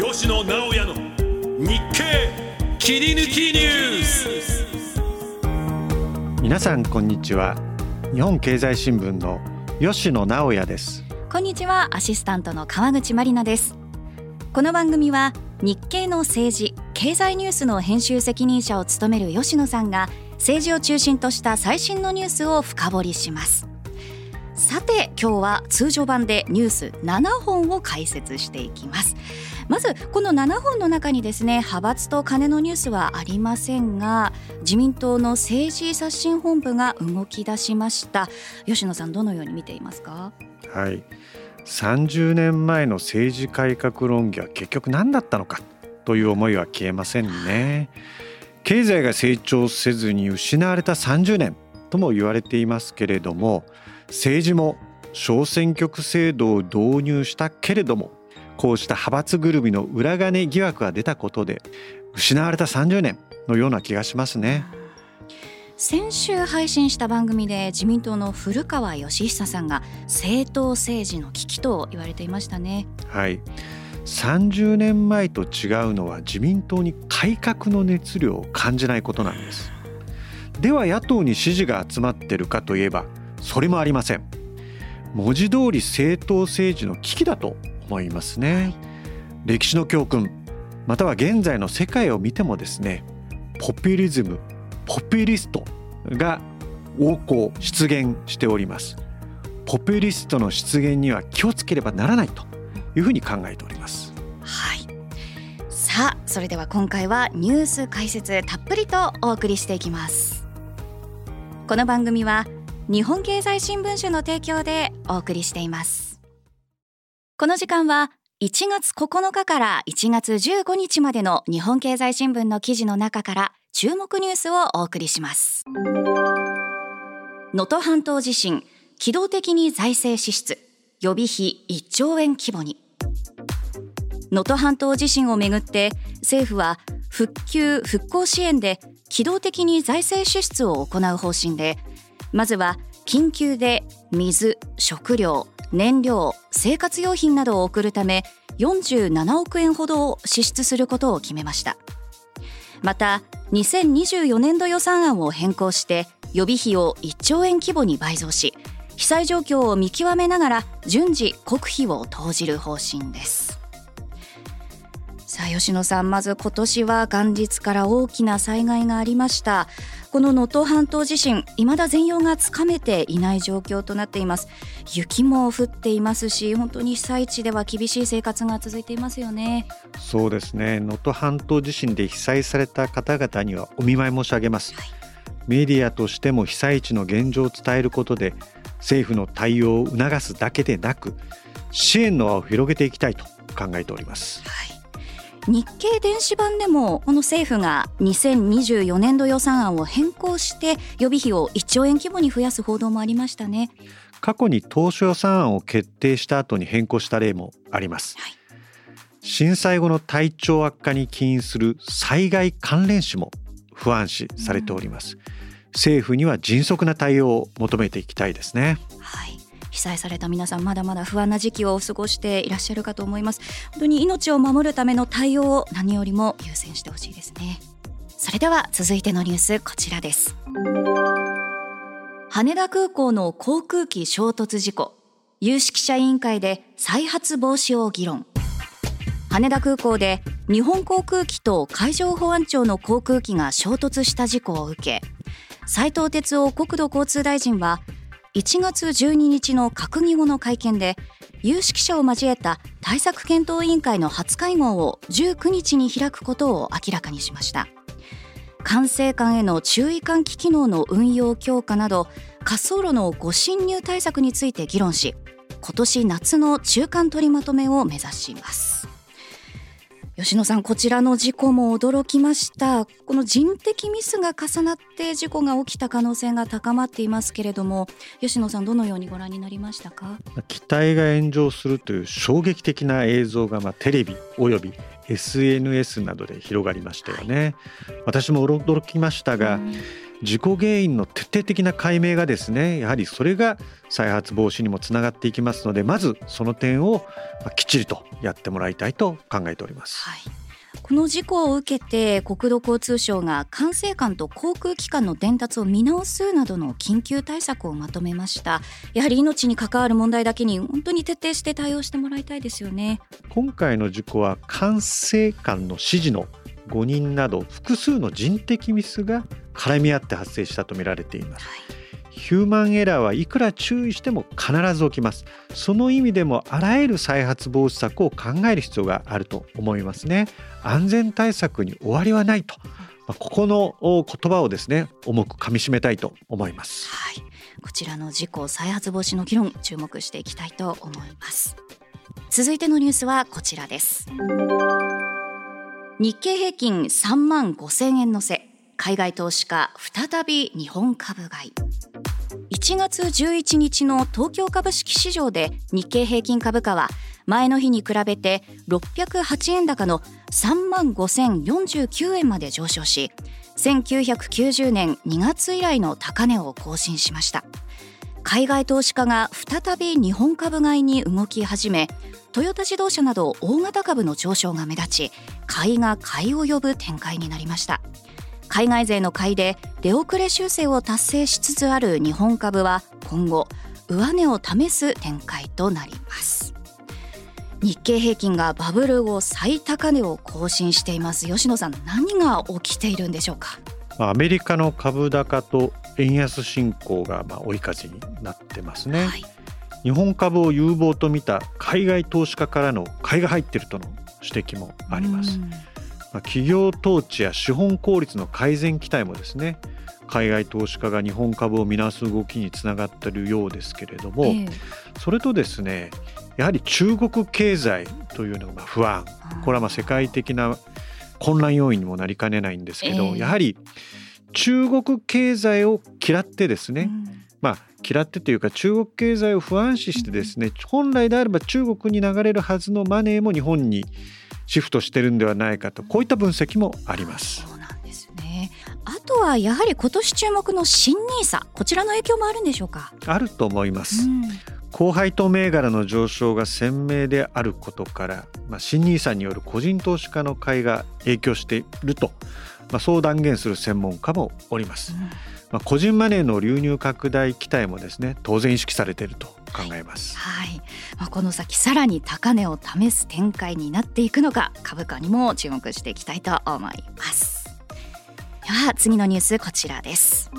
吉野直哉の日経切り抜きニュース。皆さんこんにちは。日本経済新聞の吉野直哉です。こんにちは。アシスタントの川口真理奈です。この番組は日経の政治経済ニュースの編集責任者を務める吉野さんが政治を中心とした最新のニュースを深掘りしますさて今日は通常版でニュース7本を解説していきます。まずこの7本の中にですね派閥と金のニュースはありませんが自民党の政治刷新本部が動き出しました。吉野さんどのように見ていますか？はい。30年前の政治改革論議は結局何だったのか？という思いは消えませんね。経済が成長せずに失われた30年とも言われていますけれども政治も小選挙区制度を導入したけれどもこうした派閥ぐるみの裏金疑惑が出たことで失われた30年のような気がしますね。先週配信した番組で自民党の古川義久さんが政党政治の危機と言われていましたね。はい。30年前と違うのは自民党に改革の熱量を感じないことなんです。では野党に支持が集まってるかといえばそれもありません。文字通り政党政治の危機だと思いますね、はい、歴史の教訓または現在の世界を見てもですねポピュリズムポピュリストが横行出現しております。ポピュリストの出現には気をつければならないというふうに考えております。はい。さあそれでは今回はニュース解説たっぷりとお送りしていきます。この番組は日本経済新聞社の提供でお送りしています。この時間は1月9日から1月15日までの日本経済新聞の記事の中から注目ニュースをお送りします。能登半島地震機動的に財政支出予備費1兆円規模に。能登半島地震をめぐって政府は復旧復興支援で機動的に財政支出を行う方針でまずは緊急で水食料燃料生活用品などを送るため47億円ほどを支出することを決めました。また2024年度予算案を変更して予備費を1兆円規模に倍増し被災状況を見極めながら順次国費を投じる方針です。さあ吉野さんまず今年は元日から大きな災害がありました。この能登半島地震未だ全容がつかめていない状況となっています。雪も降っていますし本当に被災地では厳しい生活が続いていますよね。そうですね。能登半島地震で被災された方々にはお見舞い申し上げます、はい、メディアとしても被災地の現状を伝えることで政府の対応を促すだけでなく支援の輪を広げていきたいと考えております、はい日経電子版でもこの政府が2024年度予算案を変更して予備費を1兆円規模に増やす報道もありましたね。過去に当初予算案を決定した後に変更した例もあります、はい、震災後の体調悪化に起因する災害関連死も不安視されております、うん、政府には迅速な対応を求めていきたいですね。はい被災された皆さんまだまだ不安な時期をお過ごしていらっしゃるかと思います。本当に命を守るための対応を何よりも優先してほしいですね。それでは続いてのニュースこちらです。羽田空港の航空機衝突事故。有識者委員会で再発防止を議論。羽田空港で日本航空機と海上保安庁の航空機が衝突した事故を受け斉藤哲夫国土交通大臣は1月12日の閣議後の会見で有識者を交えた対策検討委員会の初会合を19日に開くことを明らかにしました。管制官への注意喚起機能の運用強化など滑走路の誤進入対策について議論し今年夏の中間取りまとめを目指します。吉野さんこちらの事故も驚きました。この人的ミスが重なって事故が起きた可能性が高まっていますけれども吉野さんどのようにご覧になりましたか？機体が炎上するという衝撃的な映像がまあテレビおよび SNS などで広がりましたよね、はい、私も驚きましたが、事故原因の徹底的な解明がですねやはりそれが再発防止にもつながっていきますのでまずその点をきっちりとやってもらいたいと考えております。はい。この事故を受けて国土交通省が管制官と航空機関の伝達を見直すなどの緊急対策をまとめました。やはり命に関わる問題だけに本当に徹底して対応してもらいたいですよね。今回の事故は管制官の指示の5人など複数の人的ミスが絡み合って発生したとみられています、はい。ヒューマンエラーはいくら注意しても必ず起きます。その意味でもあらゆる再発防止策を考える必要があると思いますね。安全対策に終わりはないと。ここの言葉をですね重く噛み締めたいと思います、はい、こちらの事故再発防止の議論注目していきたいと思います。続いてのニュースはこちらです。日経平均3万5千円のせ海外投資家再び日本株買い。1月11日の東京株式市場で日経平均株価は前の日に比べて608円高の3万5049円まで上昇し1990年2月以来の高値を更新しました。海外投資家が再び日本株買いに動き始めトヨタ自動車など大型株の上昇が目立ち買いが買いを呼ぶ展開になりました。海外勢の買いで出遅れ修正を達成しつつある日本株は今後上値を試す展開となります。日経平均がバブル後最高値を更新しています。吉野さん何が起きているんでしょうか？アメリカの株高と円安進行がまあ追い風になってますね、はい、日本株を有望と見た海外投資家からの買いが入っているとの指摘もあります、まあ、企業統治や資本効率の改善期待もですね海外投資家が日本株を見直す動きにつながっているようですけれども、えー、それとですねやはり中国経済というのが不安。これはまあ世界的な混乱要因にもなりかねないんですけど、えー、やはり中国経済を嫌ってですね、うん、まあ嫌ってというか中国経済を不安視してですね、本来であれば中国に流れるはずのマネーも日本にシフトしてるんではないかとこういった分析もあります。そうなんですね。あとはやはり今年注目の新ニーサこちらの影響もあるんでしょうか？あると思います。うん高配当銘柄の上昇が鮮明であることから、まあ、新ニーサによる個人投資家の買いが影響していると、まあ、そう断言する専門家もおります。うん、まあ、個人マネーの流入拡大期待もですね当然意識されていると考えます。はい、まあ、この先さらに高値を試す展開になっていくのか株価にも注目していきたいと思います。では次のニュースこちらです。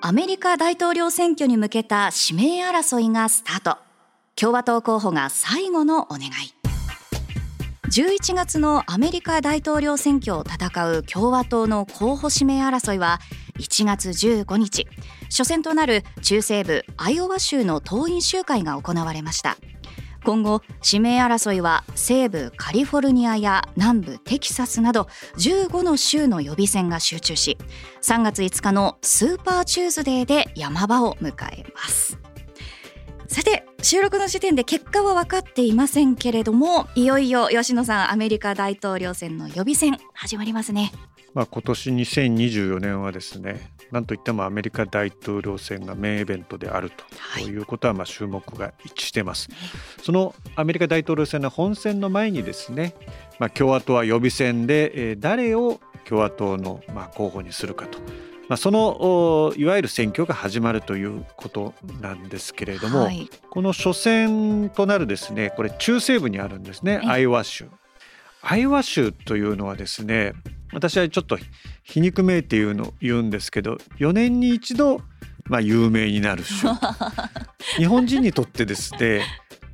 アメリカ大統領選挙に向けた指名争いがスタート。共和党候補が最後のお願い。11月のアメリカ大統領選挙を戦う共和党の候補指名争いは1月15日初戦となる中西部アイオワ州の党員集会が行われました。今後指名争いは西部カリフォルニアや南部テキサスなど15の州の予備選が集中し3月5日のスーパーチューズデーで山場を迎えます。さて収録の時点で結果は分かっていませんけれどもいよいよ吉野さんアメリカ大統領選の予備選始まりますねまあ、今年2024年はですねなんといってもアメリカ大統領選がメインイベントであると、はい、いうことはまあ注目が一致しています。そのアメリカ大統領選の本選の前にですね、まあ、共和党は予備選で、えー、誰を共和党のまあ候補にするかと。まあ、そのいわゆる選挙が始まるということなんですけれども、はい、この初戦となるですねこれ中西部にあるんですねアイオワ州。アイオワ州というのはですね私はちょっと皮肉めいて言うの言うんですけど4年に一度まあ有名になる州。日本人にとってですね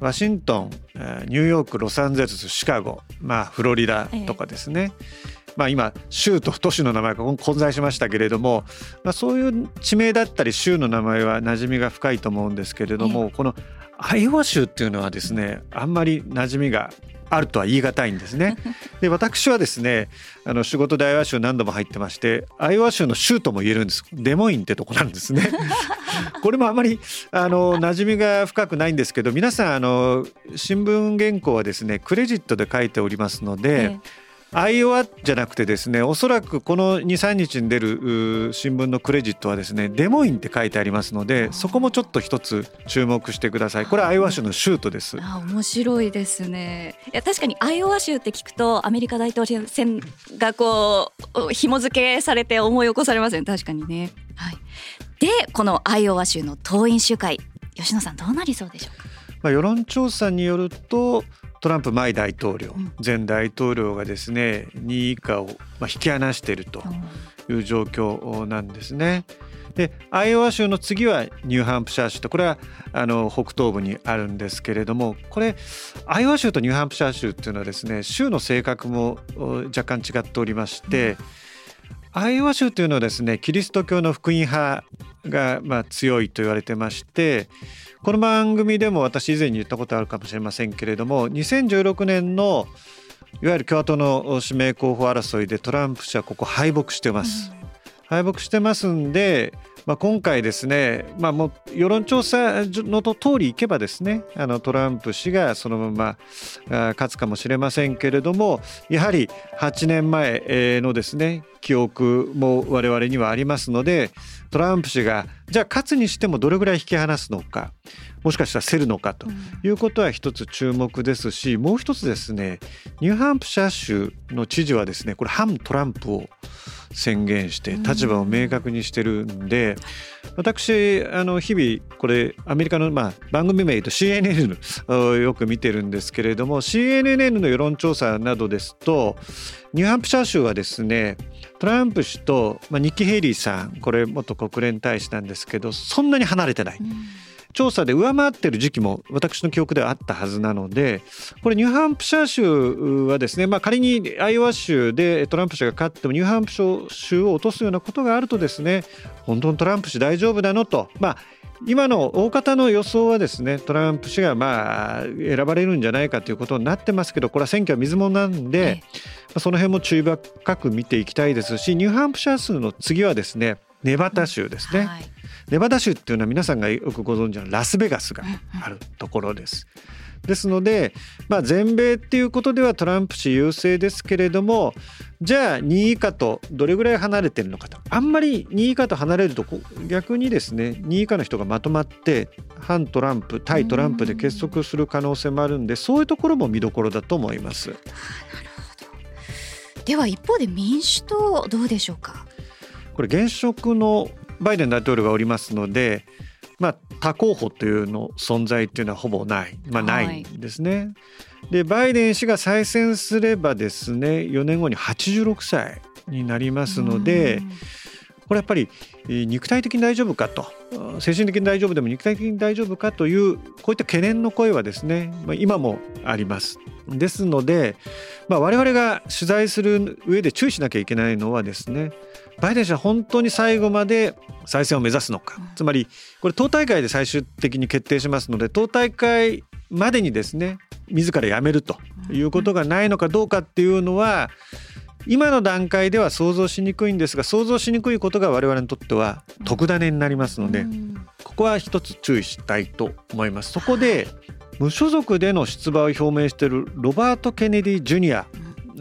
ワシントンニューヨークロサンゼルスシカゴまあフロリダとかですね、ええまあ、今州と都市の名前が混在しましたけれども、まあ、そういう地名だったり州の名前は馴染みが深いと思うんですけれども、このアイオワ州っていうのはですねあんまり馴染みがあるとは言い難いんですね。で私はですねあの仕事でアイオワ州何度も入ってましてアイオワ州の州とも言えるんですデモインってとこなんですね。これもあまりあの馴染みが深くないんですけど皆さんあの新聞原稿はですねクレジットで書いておりますので。ええアイオワじゃなくてですねおそらくこの23日に出る新聞のクレジットはですねデモインって書いてありますのでそこもちょっと一つ注目してください。これはアイオワ州の州都です。あ面白いですね。いや確かにアイオワ州って聞くとアメリカ大統領選がこう紐付けされて思い起こされますよね。確かにね。はい。でこのアイオワ州の党員集会。吉野さんどうなりそうでしょうか？まあ、世論調査によるとトランプ前大統領、前大統領がですね2位以下をまあ引き離しているという状況なんですね。でアイオワ州の次はニューハンプシャー州とこれはあの北東部にあるんですけれどもこれアイオワ州とニューハンプシャー州っていうのはですね州の性格も若干違っておりまして、アイオワ州というのはですねキリスト教の福音派がまあ強いと言われてましてこの番組でも私以前に言ったことあるかもしれませんけれども2016年のいわゆる共和党の指名候補争いでトランプ氏はここ敗北してます。敗北してますんでまあ、今回ですね、まあ、もう世論調査の通りいけばですねあのトランプ氏がそのまま勝つかもしれませんけれどもやはり8年前のですね記憶も我々にはありますのでトランプ氏がじゃあ勝つにしてもどれぐらい引き離すのかもしかしたら競るのかということは一つ注目ですしもう一つですねニューハンプシャー州の知事はですねこれ反トランプを宣言して立場を明確にしてるんで私あの日々これアメリカのまあ番組名と CNN よく見てるんですけれども CNN の世論調査などですとニューハンプシャー州はですねトランプ氏と、まあ、ニッキー・ヘイリーさんこれ元国連大使なんですけどそんなに離れてない。調査で上回ってる時期も私の記憶ではあったはずなのでこれニューハンプシャー州はですね、まあ、仮にアイオワ州でトランプ氏が勝ってもニューハンプシャー州を落とすようなことがあるとですね本当にトランプ氏大丈夫なのと。まあ今の大方の予想はですねトランプ氏がまあ選ばれるんじゃないかということになってますけどこれは選挙は水物なんで、はい、その辺も注意深く見ていきたいですしニューハンプシャー州の次はですねネバダ州ですね、はい、ネバダ州っていうのは皆さんがよくご存知のラスベガスがあるところです。ですので、まあ、全米っていうことではトランプ氏優勢ですけれどもじゃあ2位以下とどれぐらい離れてるのかと。あんまり2位以下と離れると逆にですね2位以下の人がまとまって反トランプ対トランプで結束する可能性もあるんでそういうところも見どころだと思います。なるほど。では一方で民主党どうでしょうか？これ現職のバイデン大統領がおりますので、まあ、他候補というの存在っていうのはほぼない、まあ、ないんですね。はい、でバイデン氏が再選すればですね4年後に86歳になりますので。これやっぱり肉体的に大丈夫かと。精神的に大丈夫でも肉体的に大丈夫かというこういった懸念の声はですね今もあります。ですので、まあ、我々が取材する上で注意しなきゃいけないのはですねバイデン氏は本当に最後まで再選を目指すのか、つまりこれ党大会で最終的に決定しますので党大会までにですね自ら辞めるということがないのかどうかっていうのは今の段階では想像しにくいんですが想像しにくいことが我々にとっては特ダネになりますのでここは一つ注意したいと思います。そこで無所属での出馬を表明しているロバート・ケネディ・ジュニア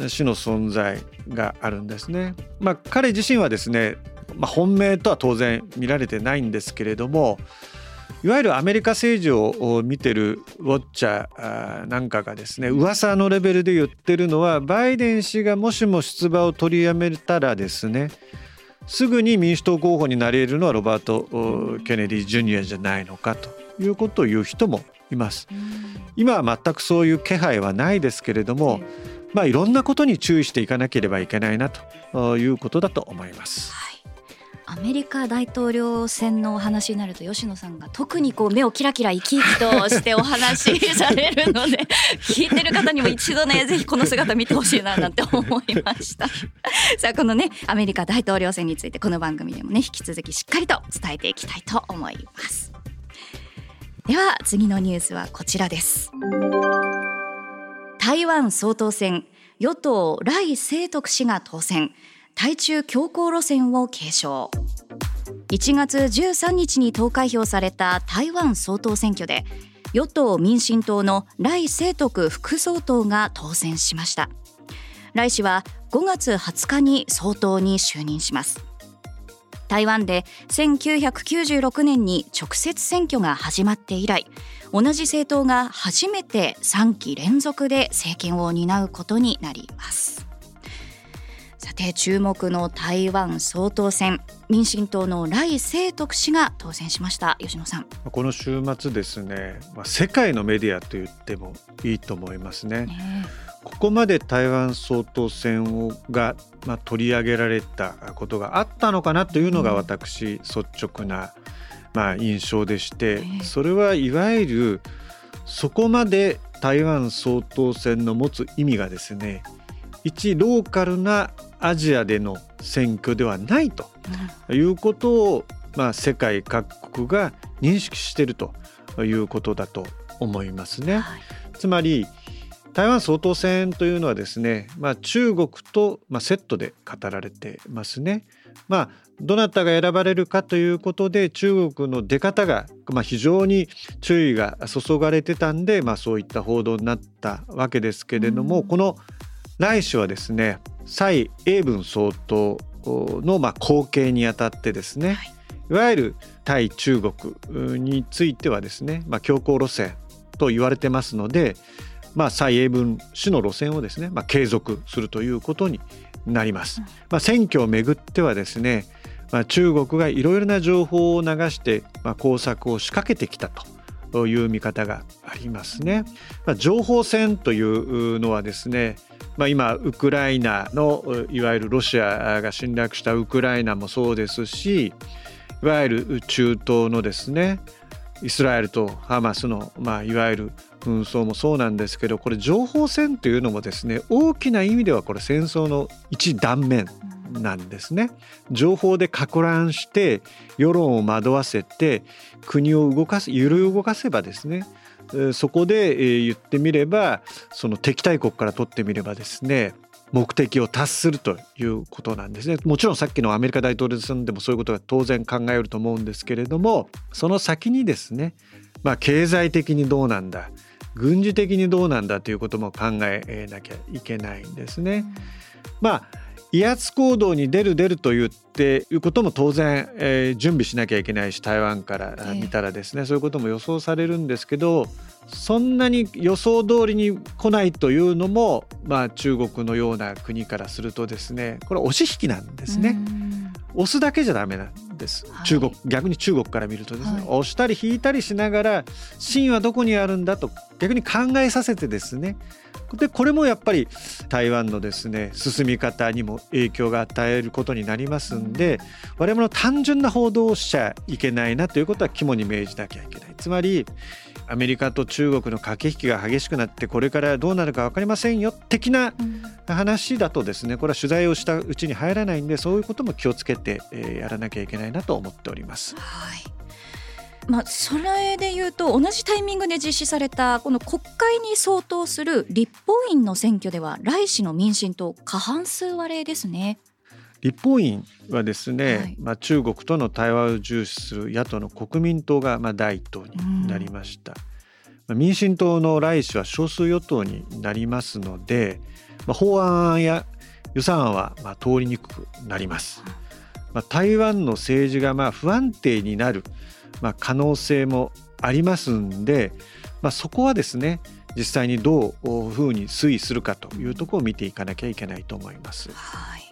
氏の存在があるんですね。まあ、彼自身はですね、まあ、本命とは当然見られてないんですけれどもいわゆるアメリカ政治を見てるウォッチャーなんかがですね噂のレベルで言ってるのはバイデン氏がもしも出馬を取りやめたらですねすぐに民主党候補になれるのはロバート・ケネディ・ジュニアじゃないのかということを言う人もいます。今は全くそういう気配はないですけれども、まあ、いろんなことに注意していかなければいけないなということだと思います。はいアメリカ大統領選のお話になると吉野さんが特にこう目をキラキラ生き生きとしてお話しされるので 聞いてる方にも一度ねぜひこの姿見てほしいななんて思いました。さあこのねアメリカ大統領選についてこの番組でもね引き続きしっかりと伝えていきたいと思います。では次のニュースはこちらです。台湾総統選与党来清徳氏が当選対中強硬路線を継承。1月13日に投開票された台湾総統選挙で与党民進党の来清徳副総統が当選しました。来氏は5月20日に総統に就任します。台湾で1996年に直接選挙が始まって以来同じ政党が初めて3期連続で政権を担うことになります。さて注目の台湾総統選。民進党の来清徳氏が当選しました。吉野さん。この週末ですね、まあ、世界のメディアと言ってもいいと思いますね。ねここまで台湾総統選をが、まあ、取り上げられたことがあったのかなというのが私、率直な、まあ、印象でして、それはいわゆるそこまで台湾総統選の持つ意味がですね一ローカルなアジアでの選挙ではないということを、まあ、世界各国が認識しているということだと思いますね。はい、つまり台湾総統選というのはですね、まあ、中国と、まあ、セットで語られてますね。まあ、どなたが選ばれるかということで中国の出方が、まあ、非常に注意が注がれてたんで、まあ、そういった報道になったわけですけれども、この来週はですね蔡英文総統のまあ後継にあたってですね、はい、いわゆる対中国についてはですね、まあ、強硬路線と言われてますので、まあ、蔡英文氏の路線をですね、まあ、継続するということになります。まあ、選挙をめぐってはですね、まあ、中国がいろいろな情報を流して、まあ、工作を仕掛けてきたとという見方がありますね。まあ、情報戦というのはですねまあ、今ウクライナのいわゆるロシアが侵略したウクライナもそうですしいわゆる中東のですねイスラエルとハマスの、まあ、いわゆる紛争もそうなんですけどこれ情報戦というのもですね大きな意味ではこれ戦争の一断面なんですね。情報でか乱して世論を惑わせて国を動かす揺る動かせばですねそこで言ってみればその敵対国から取ってみればですね目的を達するということなんですねもちろんさっきのアメリカ大統領選でもそういうことが当然考えると思うんですけれどもその先にですねまあ経済的にどうなんだ軍事的にどうなんだということも考えなきゃいけないんですね。まあ威圧行動に出る出ると言っていうことも当然、えー、準備しなきゃいけないし台湾から見たらですね、えー、そういうことも予想されるんですけどそんなに予想通りに来ないというのも、まあ、中国のような国からするとですねこれ押し引きなんですね。押すだけじゃダメなんです、はい、中国逆に中国から見るとですね、はい、押したり引いたりしながら真はどこにあるんだと逆に考えさせてですねでこれもやっぱり台湾のですね進み方にも影響が与えることになりますんで我々の単純な報道をしちゃいけないなということは肝に銘じなきゃいけない。つまりアメリカと中国の駆け引きが激しくなってこれからどうなるか分かりませんよ的な話だとですねこれは取材をしたうちに入らないんでそういうことも気をつけてやらなきゃいけないなと思っております。はいまあ、それでいうと同じタイミングで実施されたこの国会に相当する立法院の選挙では来氏の民進党過半数割れですね。立法院はですね、はい、まあ、中国との対話を重視する野党の国民党がまあ第一党になりました。うん、民進党の来氏は少数与党になりますので、まあ、法案や予算案はまあ通りにくくなります。まあ、台湾の政治がまあ不安定になるまあ、可能性もありますんで、まあ、そこはですね実際にどういうふうに推移するかというところを見ていかなきゃいけないと思います。はい。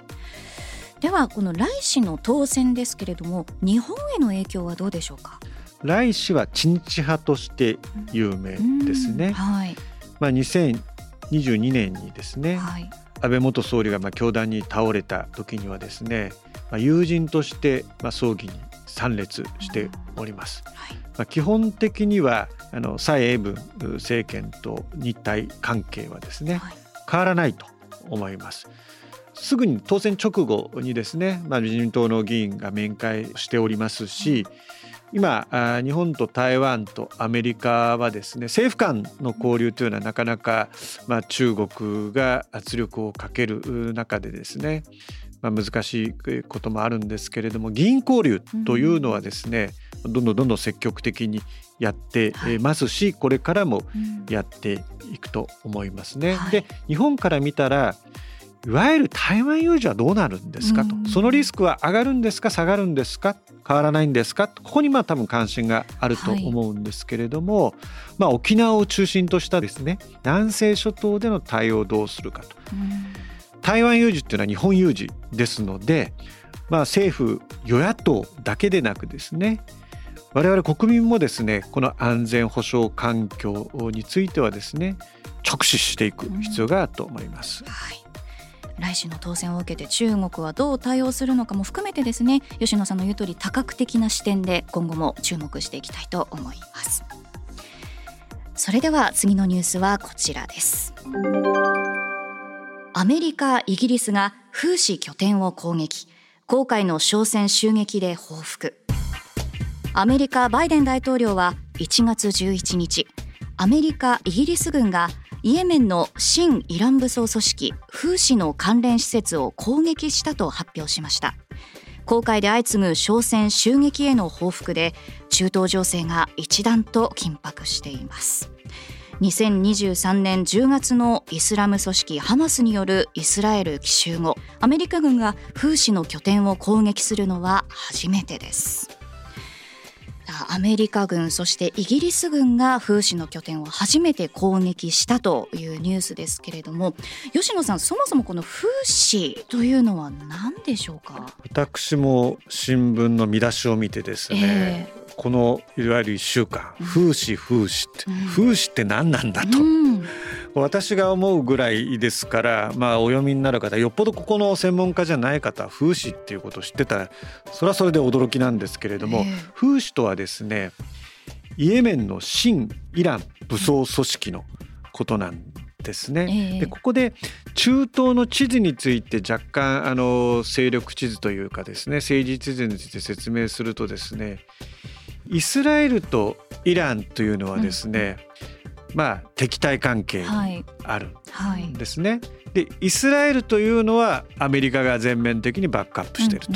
ではこの来氏の当選ですけれども日本への影響はどうでしょうか？来氏は知日派として有名ですね。はい、まあ、2022年にですね、はい、安倍元総理がまあ教団に倒れた時にはですね、まあ、友人としてまあ葬儀に参列しております。はい、まあ、基本的にはあの蔡英文政権と日体関係はですね、はい、変わらないと思います。すぐに当選直後にですね、まあ、自民党の議員が面会しておりますし、今日本と台湾とアメリカはですね政府間の交流というのはなかなか、まあ、中国が圧力をかける中でですねまあ、難しいこともあるんですけれども議員交流というのはですね、うん、どんどんどんどん積極的にやってますし、はい、これからもやっていくと思いますね。はい、で日本から見たらいわゆる台湾有事はどうなるんですかと、そのリスクは上がるんですか下がるんですか変わらないんですかここにまあ多分関心があると思うんですけれども、はい、まあ、沖縄を中心としたですね南西諸島での対応をどうするかと。台湾有事っていうのは日本有事ですので、まあ、政府与野党だけでなくですね我々国民もですねこの安全保障環境についてはですね直視していく必要があると思います。うんはい。来週の当選を受けて中国はどう対応するのかも含めてですね吉野さんの言う通り多角的な視点で今後も注目していきたいと思います。それでは次のニュースはこちらです。アメリカイギリスが風刺拠点を攻撃。航海の商船襲撃で報復。アメリカバイデン大統領は1月11日アメリカイギリス軍がイエメンの新イラン武装組織フーシの関連施設を攻撃したと発表しました。航海で相次ぐ商船襲撃への報復で中東情勢が一段と緊迫しています。2023年10月のイスラム組織ハマスによるイスラエル奇襲後アメリカ軍がフーシの拠点を攻撃するのは初めてです。アメリカ軍そしてイギリス軍が風刺の拠点を初めて攻撃したというニュースですけれども吉野さんそもそもこの風刺というのは何でしょうか？私も新聞の見出しを見てですね、えーこのいわゆる1週間風刺風刺って、うん、風刺って何なんだと、うん、私が思うぐらいですからまあお読みになる方よっぽどここの専門家じゃない方は風刺っていうことを知ってたらそれはそれで驚きなんですけれども、風刺とはですねイエメンの新イラン武装組織のことなんですね。でここで中東の地図について若干あの勢力地図というかですね政治地図について説明するとですねイスラエルとイランというのはですね、うん、まあ敵対関係にあるんですね。はい。はい、でイスラエルというのはアメリカが全面的にバックアップしている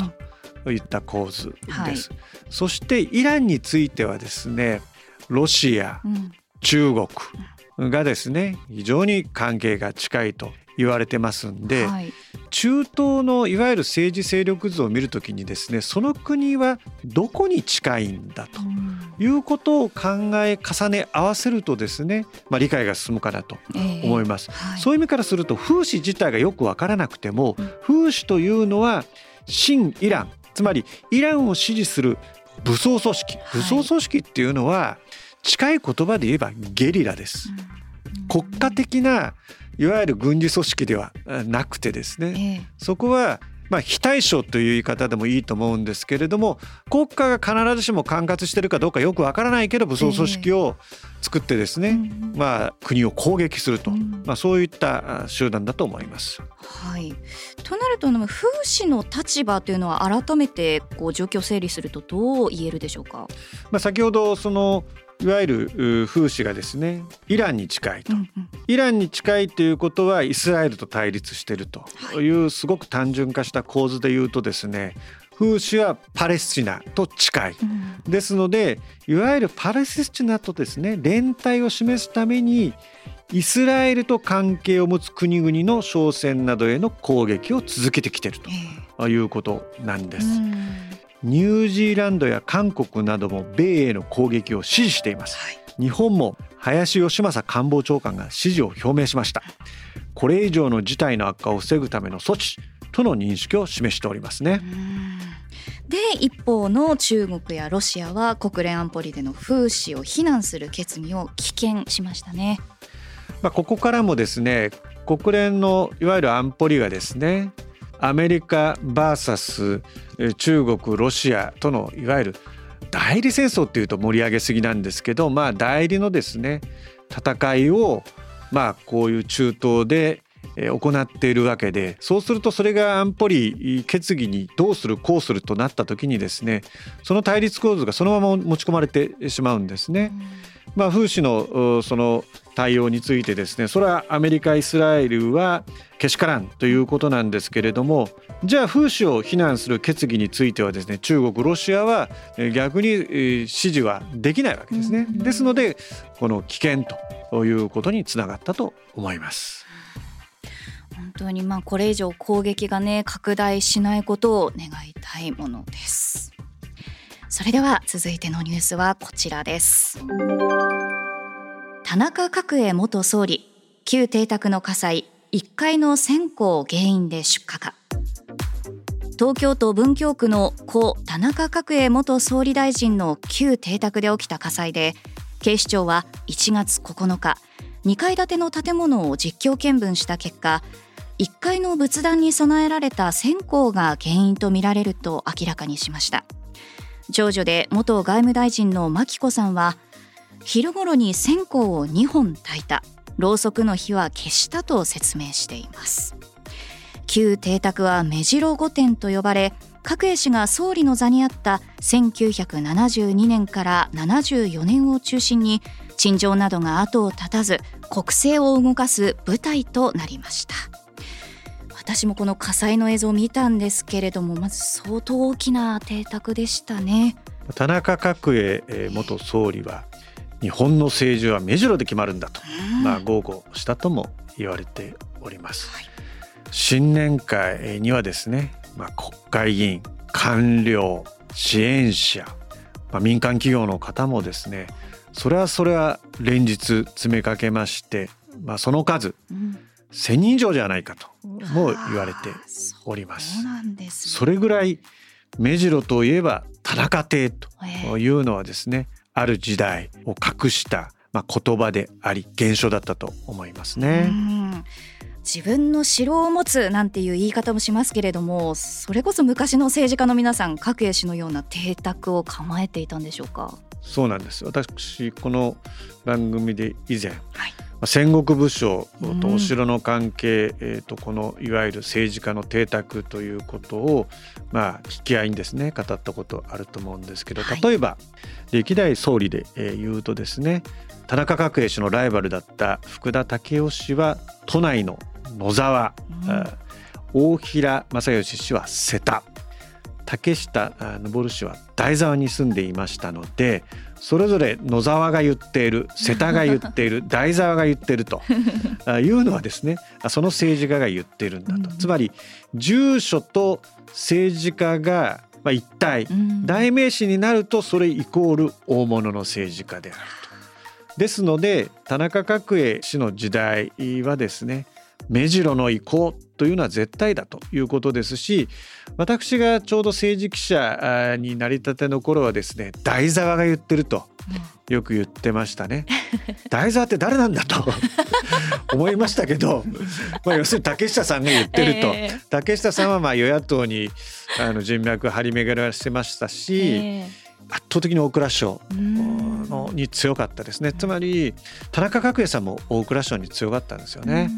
といった構図です。はい、そしてイランについてはですねロシア、うん、中国がですね非常に関係が近いと言われてますんで、はい、中東のいわゆる政治勢力図を見るときにですねその国はどこに近いんだということを考え重ね合わせるとですね、まあ、理解が進むかなと思います、えーはい、そういう意味からすると風刺自体がよく分からなくても、うん、風刺というのは新イランつまりイランを支持する武装組織武装組織っていうのは近い言葉で言えばゲリラです。国家的ないわゆる軍事組織ではなくてですね、えそこはまあ、非対称という言い方でもいいと思うんですけれども国家が必ずしも管轄してるかどうかよくわからないけど武装組織を作ってですね、えー、まあ、国を攻撃すると、うん、まあ、そういった集団だと思います。はい、となると風刺の立場というのは改めてこう状況を整理するとどう言えるでしょうか？まあ、先ほどそのいわゆる風刺がですねイランに近いと、うんうん、イランに近いということはイスラエルと対立していると。い。うすごく単純化した構図で言うとですね風刺はパレスチナと近い、うん、ですのでいわゆるパレスチナとですね連帯を示すためにイスラエルと関係を持つ国々の商船などへの攻撃を続けてきているということなんです。うんニュージーランドや韓国なども米への攻撃を支持しています、はい、日本も林芳正官房長官が支持を表明しました。これ以上の事態の悪化を防ぐための措置との認識を示しておりますね。で一方の中国やロシアは国連安保理での風刺を非難する決議を棄権しましたね。まあここからもですね国連のいわゆる安保理がですねアメリカ VS 中国ロシアとのいわゆる代理戦争っていうと盛り上げすぎなんですけどまあ代理のですね戦いをまあこういう中東で行っているわけでそうするとそれが安保理決議にどうするこうするとなった時にですねその対立構図がそのまま持ち込まれてしまうんですね。まあ、風刺のその対応についてですねそれはアメリカイスラエルはけしからんということなんですけれどもじゃあ風刺を非難する決議についてはですね中国ロシアは逆に支持はできないわけですね。ですのでこの危険ということにつながったと思います。本当にまあこれ以上攻撃がね拡大しないことを願いたいものですそれでは続いてのニュースはこちらです。田中角栄元総理旧邸宅の火災1階の線香原因で出火か。東京都文京区の故田中角栄元総理大臣の旧邸宅で起きた火災で警視庁は1月9日2階建ての建物を実況見分した結果1階の仏壇に備えられた線香が原因とみられると明らかにしました。長女で元外務大臣の牧子さんは昼頃に線香を2本焚いた。ろうそくの火は消したと説明しています。旧邸宅は目白御殿と呼ばれ角栄氏が総理の座にあった1972年から74年を中心に陳情などが後を絶たず国政を動かす舞台となりました。私もこの火災の映像を見たんですけれどもまず相当大きな邸宅でしたね。田中角栄元総理は日本の政治は目白で決まるんだと、まあ豪語したとも言われております、はい、新年会にはですね、まあ、国会議員官僚支援者、まあ、民間企業の方もですねそれはそれは連日詰めかけまして、まあ、その数、うん1,000人以上じゃないかとも言われております。それぐらい目白といえば田中邸というのはですねある時代を隠したまあ言葉であり現象だったと思いますね。自分の城を持つなんていう言い方もしますけれどもそれこそ昔の政治家の皆さん角栄氏のような邸宅を構えていたんでしょうか？そうなんです。私この番組で以前、はい戦国武将とお城の関係、うん、えー、とこのいわゆる政治家の邸宅ということをまあ引き合いにですね語ったことあると思うんですけど例えば、はい、歴代総理で言うとですね田中角栄氏のライバルだった福田赳夫氏は都内の野沢、うん、大平正義氏は瀬田竹下登氏は台沢に住んでいましたのでそれぞれ野沢が言っている瀬田が言っている 台沢が言っていると。いうのはですねその政治家が言っているんだと、つまり住所と政治家が一体代名詞になるとそれイコール大物の政治家であると。ですので田中角栄氏の時代はですね目白の意向というのは絶対だということですし私がちょうど政治記者になりたての頃はですね台沢が言ってるとよく言ってましたね。台沢って誰なんだと 思いましたけど、まあ、要するに竹下さんが言ってると、えー、竹下さんはまあ与野党にあの人脈張り巡らしてましたし、えー、圧倒的に大蔵省のに強かったですね。つまり田中角栄さんも大蔵省に強かったんですよね。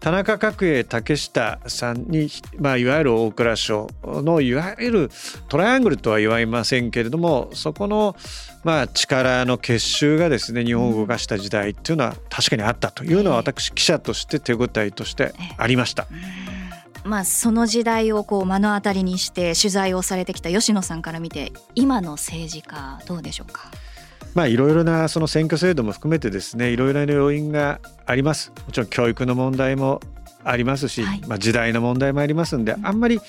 田中角栄竹下さんに、まあ、いわゆる大蔵省のいわゆるトライアングルとは言わいませんけれどもそこの、まあ、力の結集がですね日本を動かした時代っていうのは確かにあったというのは私記者として手応えとしてありました。まあ、その時代をこう目の当たりにして取材をされてきた吉野さんから見て今の政治家どうでしょうか？まあいろいろなその選挙制度も含めてですねいろいろな要因があります。もちろん教育の問題もありますし、はい、まあ、時代の問題もありますんであんまり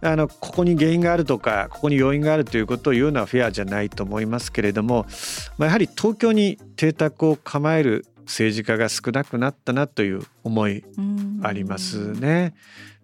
あのここに原因があるとかここに要因があるということを言うのはフェアじゃないと思いますけれども、まあ、やはり東京に邸宅を構える政治家が少なくなったなという思いありますね。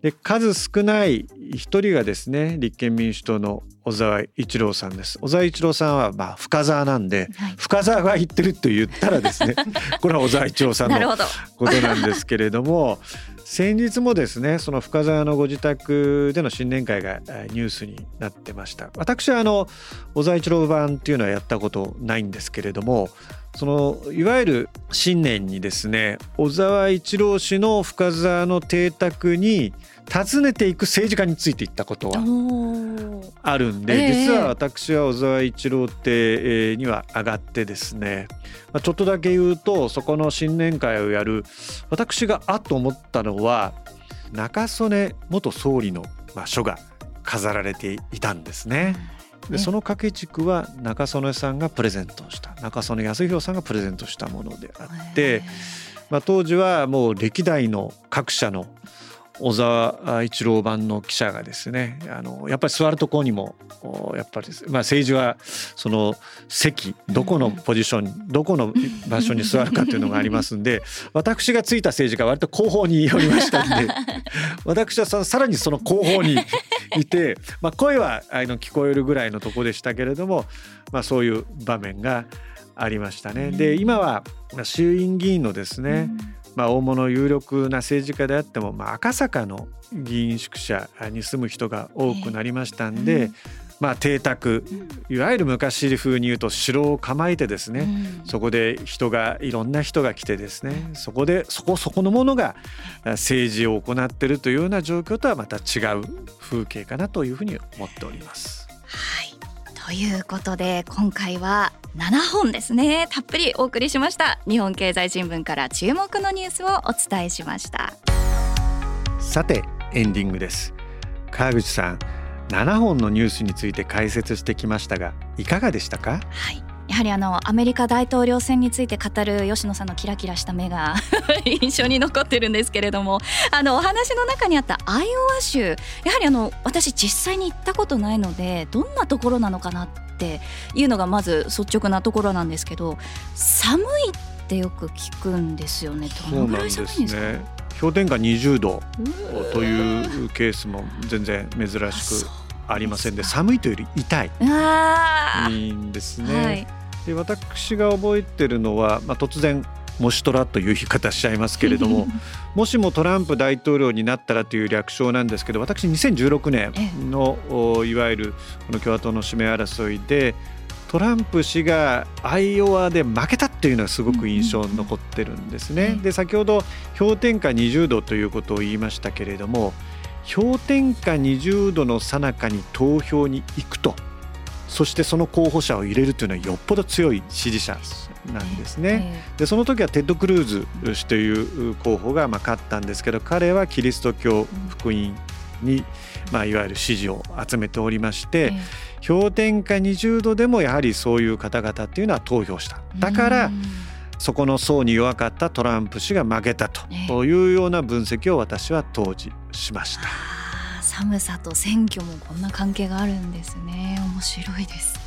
で数少ない一人がですね立憲民主党の小沢一郎さんです。小沢一郎さんはまあ深沢なんで、はい、深沢が言ってると言ったらですね これは小沢一郎さんのことなんですけれども先日もですねその深沢のご自宅での新年会がニュースになってました。私はあの小沢一郎版っていうのはやったことないんですけれどもそのいわゆる新年にですね小沢一郎氏の深沢の邸宅に訪ねていく政治家についていったことはあるんで、実は私は小沢一郎邸には上がってですね、まあ、ちょっとだけ言うとそこの新年会をやる私があっと思ったのは中曽根元総理の書が飾られていたんですね。でその掛け軸は中曽根さんがプレゼントした中曽根康弘さんがプレゼントしたものであってまあ、当時はもう歴代の各社の小沢一郎版の記者がですねあのやっぱり座るところにもやっぱり、まあ、政治はその席どこのポジションどこの場所に座るかっていうのがありますんで 私がついた政治が割と後方に寄りましたんで 私はさらにその後方にいて、まあ、声はあの聞こえるぐらいのとこでしたけれども、まあ、そういう場面がありましたね。で今は衆院議員のですね、まあ、大物有力な政治家であっても、まあ、赤坂の議員宿舎に住む人が多くなりましたんで、まあ、邸宅いわゆる昔風に言うと城を構えてですね、そこで人がいろんな人が来てですねそこでそこそこのものが政治を行っているというような状況とはまた違う風景かなというふうに思っております。はいということで今回は7本ですね。たっぷりお送りしました。日本経済新聞から注目のニュースをお伝えしました。さてエンディングです。川口さん7本のニュースについて解説してきましたがいかがでしたか？はいやはりあのアメリカ大統領選について語る吉野さんのキラキラした目が 印象に残ってるんですけれどもあのお話の中にあったアイオワ州やはりあの私実際に行ったことないのでどんなところなのかなっていうのがまず率直なところなんですけど寒いってよく聞くんですよねどのぐらい寒いんですか？ね氷点下20度というケースも全然珍しくありませんで寒いというより痛いいいんですね。はいで私が覚えてるのは、まあ、突然もしトラという言い方しちゃいますけれども もしもトランプ大統領になったらという略称なんですけど私2016年のいわゆるこの共和党の指名争いでトランプ氏がアイオワで負けたっていうのはすごく印象に残ってるんですね。で先ほど氷点下20度ということを言いましたけれども氷点下20度の最中に投票に行くとそしてその候補者を入れるというのはよっぽど強い支持者なんですね。でその時はテッド・クルーズ氏という候補がまあ勝ったんですけど彼はキリスト教福音派に、まあ、いわゆる支持を集めておりまして、氷点下20度でもやはりそういう方々っていうのは投票した。だからそこの層に弱かったトランプ氏が負けたというような分析を私は当時しました。寒さと選挙もこんな関係があるんですね。面白いです。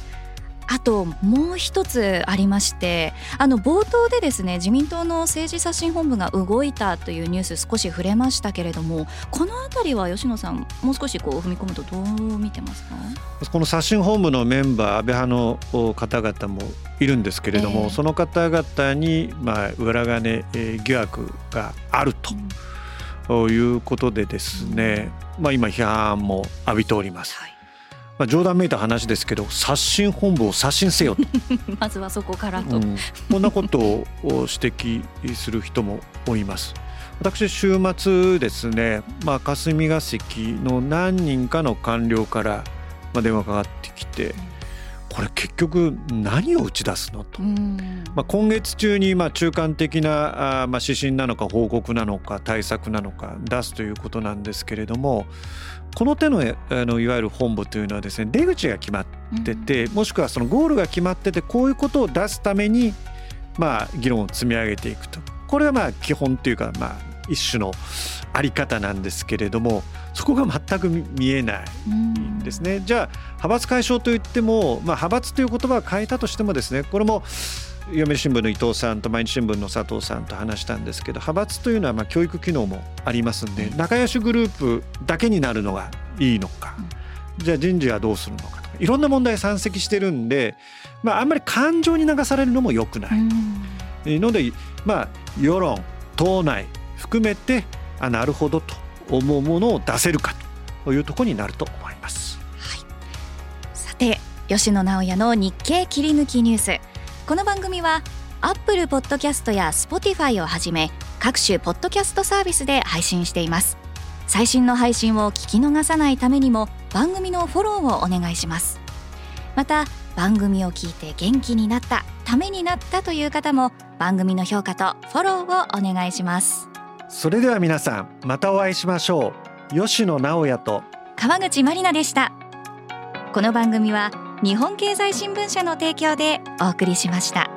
あともう一つありましてあの冒頭でですね自民党の政治刷新本部が動いたというニュース少し触れましたけれどもこの辺りは吉野さんもう少しこう踏み込むとどう見てますか？この刷新本部のメンバー安倍派の方々もいるんですけれども、えー、その方々にまあ裏金疑惑があると。うんということでですね、まあ、今批判も浴びております。はい。まあ、冗談めいた話ですけど刷新本部を刷新せよと。まずはそこからと、うん、こんなことを指摘する人もおります。私週末ですね、まあ、霞が関の何人かの官僚から電話かかってきて、これ結局何を打ち出すのと、まあ、今月中にまあ中間的なあまあ指針なのか報告なのか対策なのか出すということなんですけれどもこの手のあのいわゆる本部というのはですね出口が決まってて、もしくはそのゴールが決まっててこういうことを出すためにまあ議論を積み上げていくと。これがまあ基本というかまあ一種のあり方なんですけれどもそこが全く見えないんですね。じゃあ派閥解消といっても、まあ、派閥という言葉を変えたとしてもですねこれも読売新聞の伊藤さんと毎日新聞の佐藤さんと話したんですけど派閥というのはまあ教育機能もありますんで仲良しグループだけになるのがいいのか、じゃあ人事はどうするのかとかいろんな問題山積してるんで、まあ、あんまり感情に流されるのも良くない。ので、まあ、世論党内含めてあなるほどと思うものを出せるかというところになると思います。はい、さて吉野直也の日経切り抜きニュース。この番組はアップルポッドキャストや Spotify をはじめ各種ポッドキャストサービスで配信しています。最新の配信を聞き逃さないためにも番組のフォローをお願いします。また番組を聞いて元気になったためになったという方も番組の評価とフォローをお願いします。それでは皆さんまたお会いしましょう。吉野直也と。川口まりなでした。この番組は日本経済新聞社の提供でお送りしました。